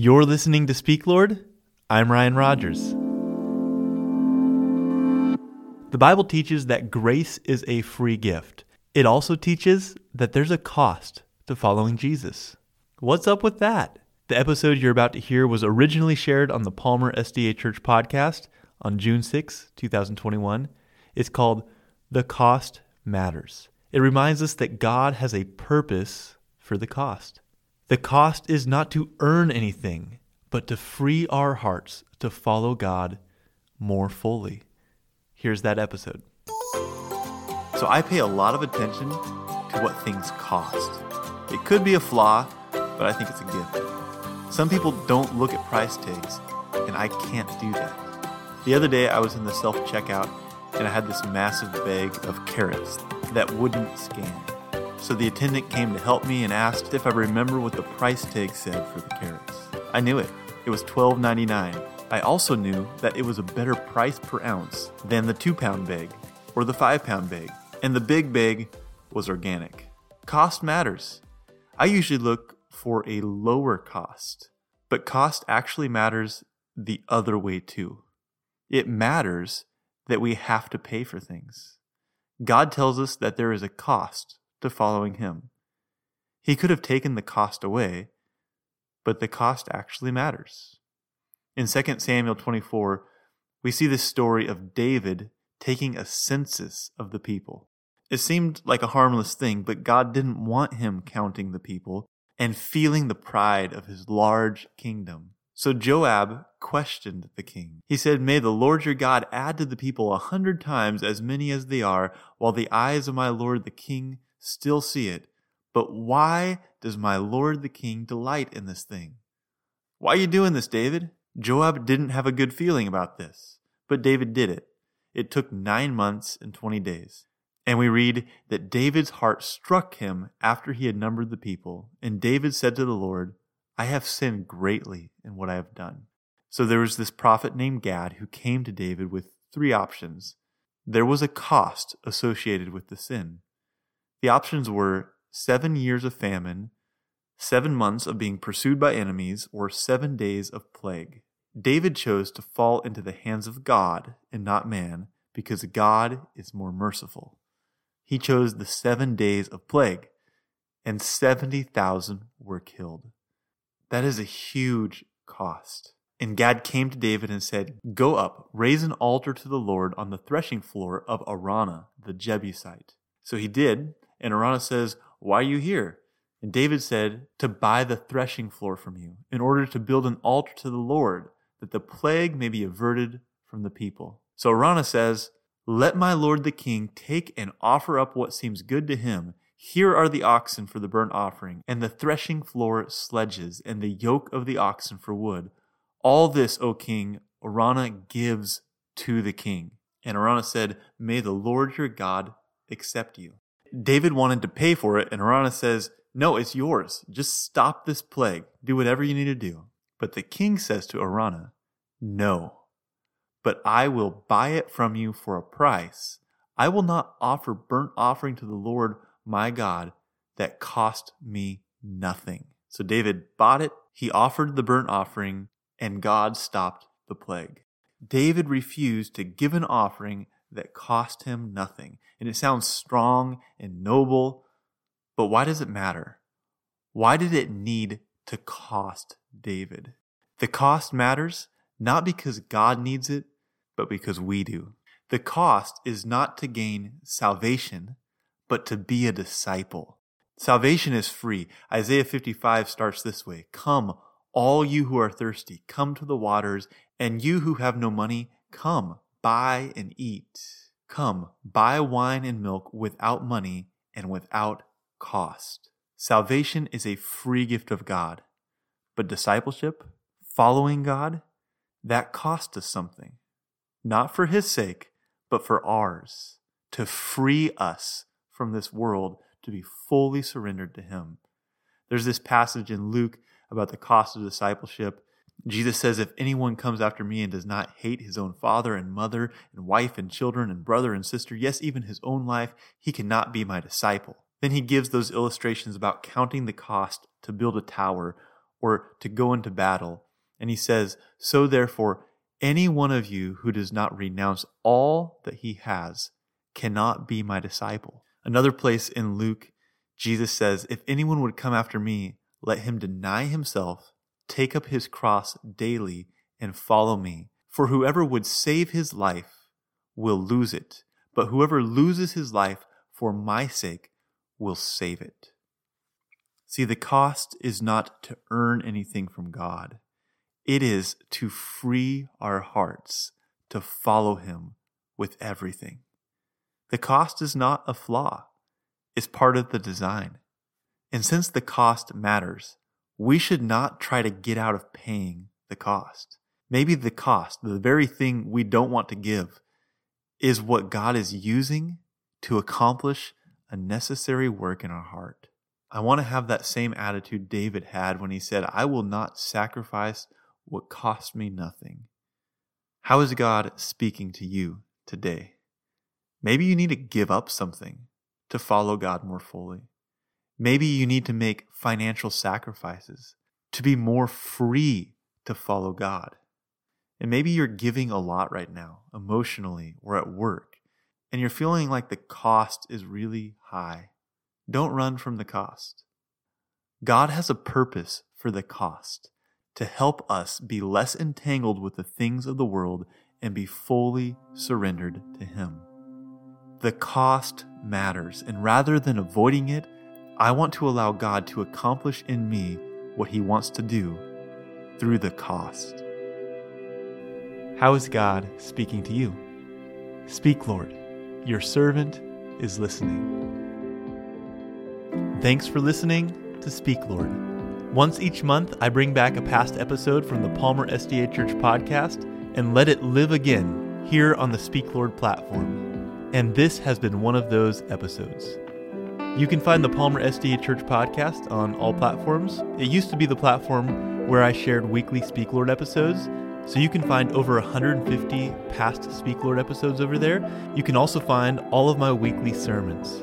You're listening to Speak Lord. I'm Ryan Rogers. The Bible teaches that grace is a free gift. It also teaches that there's a cost to following Jesus. What's up with that? The episode you're about to hear was originally shared on the Palmer SDA Church podcast on June 6, 2021. It's called The Cost Matters. It reminds us that God has a purpose for the cost. The cost is not to earn anything, but to free our hearts to follow God more fully. Here's that episode. So I pay a lot of attention to what things cost. It could be a flaw, but I think it's a gift. Some people don't look at price tags, and I can't do that. The other day I was in the self checkout and I had this massive bag of carrots that wouldn't scan. So the attendant came to help me and asked if I remember what the price tag said for the carrots. I knew it. It was $12.99. I also knew that it was a better price per ounce than the 2 pound bag or the 5 pound bag, and the big bag was organic. Cost matters. I usually look for a lower cost, but cost actually matters the other way too. It matters that we have to pay for things. God tells us that there is a cost to following Him. He could have taken the cost away, but the cost actually matters. In 2 Samuel 24, we see the story of David taking a census of the people. It seemed like a harmless thing, but God didn't want him counting the people and feeling the pride of his large kingdom. So Joab questioned the king. He said, May the Lord your God add to the people a hundred times as many as they are, while the eyes of my Lord the king still see it. But why does my Lord the king delight in this thing? Why are you doing this, David? Joab didn't have a good feeling about this, but David did it. It took nine months and twenty days. And we read that David's heart struck him after he had numbered the people. And David said to the Lord, I have sinned greatly in what I have done. So there was this prophet named Gad who came to David with three options. There was a cost associated with the sin. The options were seven years of famine, seven months of being pursued by enemies, or seven days of plague. David chose to fall into the hands of God and not man because God is more merciful. He chose the seven days of plague, and 70,000 were killed. That is a huge cost. And Gad came to David and said, Go up, raise an altar to the Lord on the threshing floor of Araunah, the Jebusite. So he did, and Araunah says, Why are you here? And David said, To buy the threshing floor from you, in order to build an altar to the Lord, that the plague may be averted from the people. So Araunah says, Let my lord the king take and offer up what seems good to him, here are the oxen for the burnt offering, and the threshing floor sledges, and the yoke of the oxen for wood. All this, O king, Araunah gives to the king. And Araunah said, May the Lord your God accept you. David wanted to pay for it, and Araunah says, No, it's yours. Just stop this plague. Do whatever you need to do. But the king says to Araunah, No, but I will buy it from you for a price. I will not offer burnt offering to the Lord my God that cost me nothing. So David bought it, he offered the burnt offering, and God stopped the plague. David refused to give an offering that cost him nothing. And it sounds strong and noble, but why does it matter? Why did it need to cost David? The cost matters not because God needs it, but because we do. The cost is not to gain salvation, but to be a disciple. Salvation is free. Isaiah 55 starts this way Come, all you who are thirsty, come to the waters, and you who have no money, come, buy and eat. Come, buy wine and milk without money and without cost. Salvation is a free gift of God, but discipleship, following God, that cost us something. Not for His sake, but for ours, to free us from this world to be fully surrendered to Him. There's this passage in Luke about the cost of discipleship. Jesus says, If anyone comes after me and does not hate his own father and mother and wife and children and brother and sister, yes, even his own life, he cannot be my disciple. Then he gives those illustrations about counting the cost to build a tower or to go into battle. And he says, So therefore, any one of you who does not renounce all that he has cannot be my disciple. Another place in Luke, Jesus says, If anyone would come after me, let him deny himself, take up his cross daily, and follow me. For whoever would save his life will lose it, but whoever loses his life for my sake will save it. See, the cost is not to earn anything from God. It is to free our hearts to follow him with everything. The cost is not a flaw. It's part of the design. And since the cost matters, we should not try to get out of paying the cost. Maybe the cost, the very thing we don't want to give, is what God is using to accomplish a necessary work in our heart. I want to have that same attitude David had when he said, I will not sacrifice what cost me nothing. How is God speaking to you today? Maybe you need to give up something to follow God more fully. Maybe you need to make financial sacrifices to be more free to follow God. And maybe you're giving a lot right now, emotionally or at work, and you're feeling like the cost is really high. Don't run from the cost. God has a purpose for the cost to help us be less entangled with the things of the world and be fully surrendered to Him. The cost matters, and rather than avoiding it, I want to allow God to accomplish in me what He wants to do through the cost. How is God speaking to you? Speak, Lord. Your servant is listening. Thanks for listening to Speak, Lord. Once each month, I bring back a past episode from the Palmer SDA Church podcast and let it live again here on the Speak Lord platform. And this has been one of those episodes. You can find the Palmer SDA Church podcast on all platforms. It used to be the platform where I shared weekly Speak Lord episodes, so you can find over 150 past Speak Lord episodes over there. You can also find all of my weekly sermons.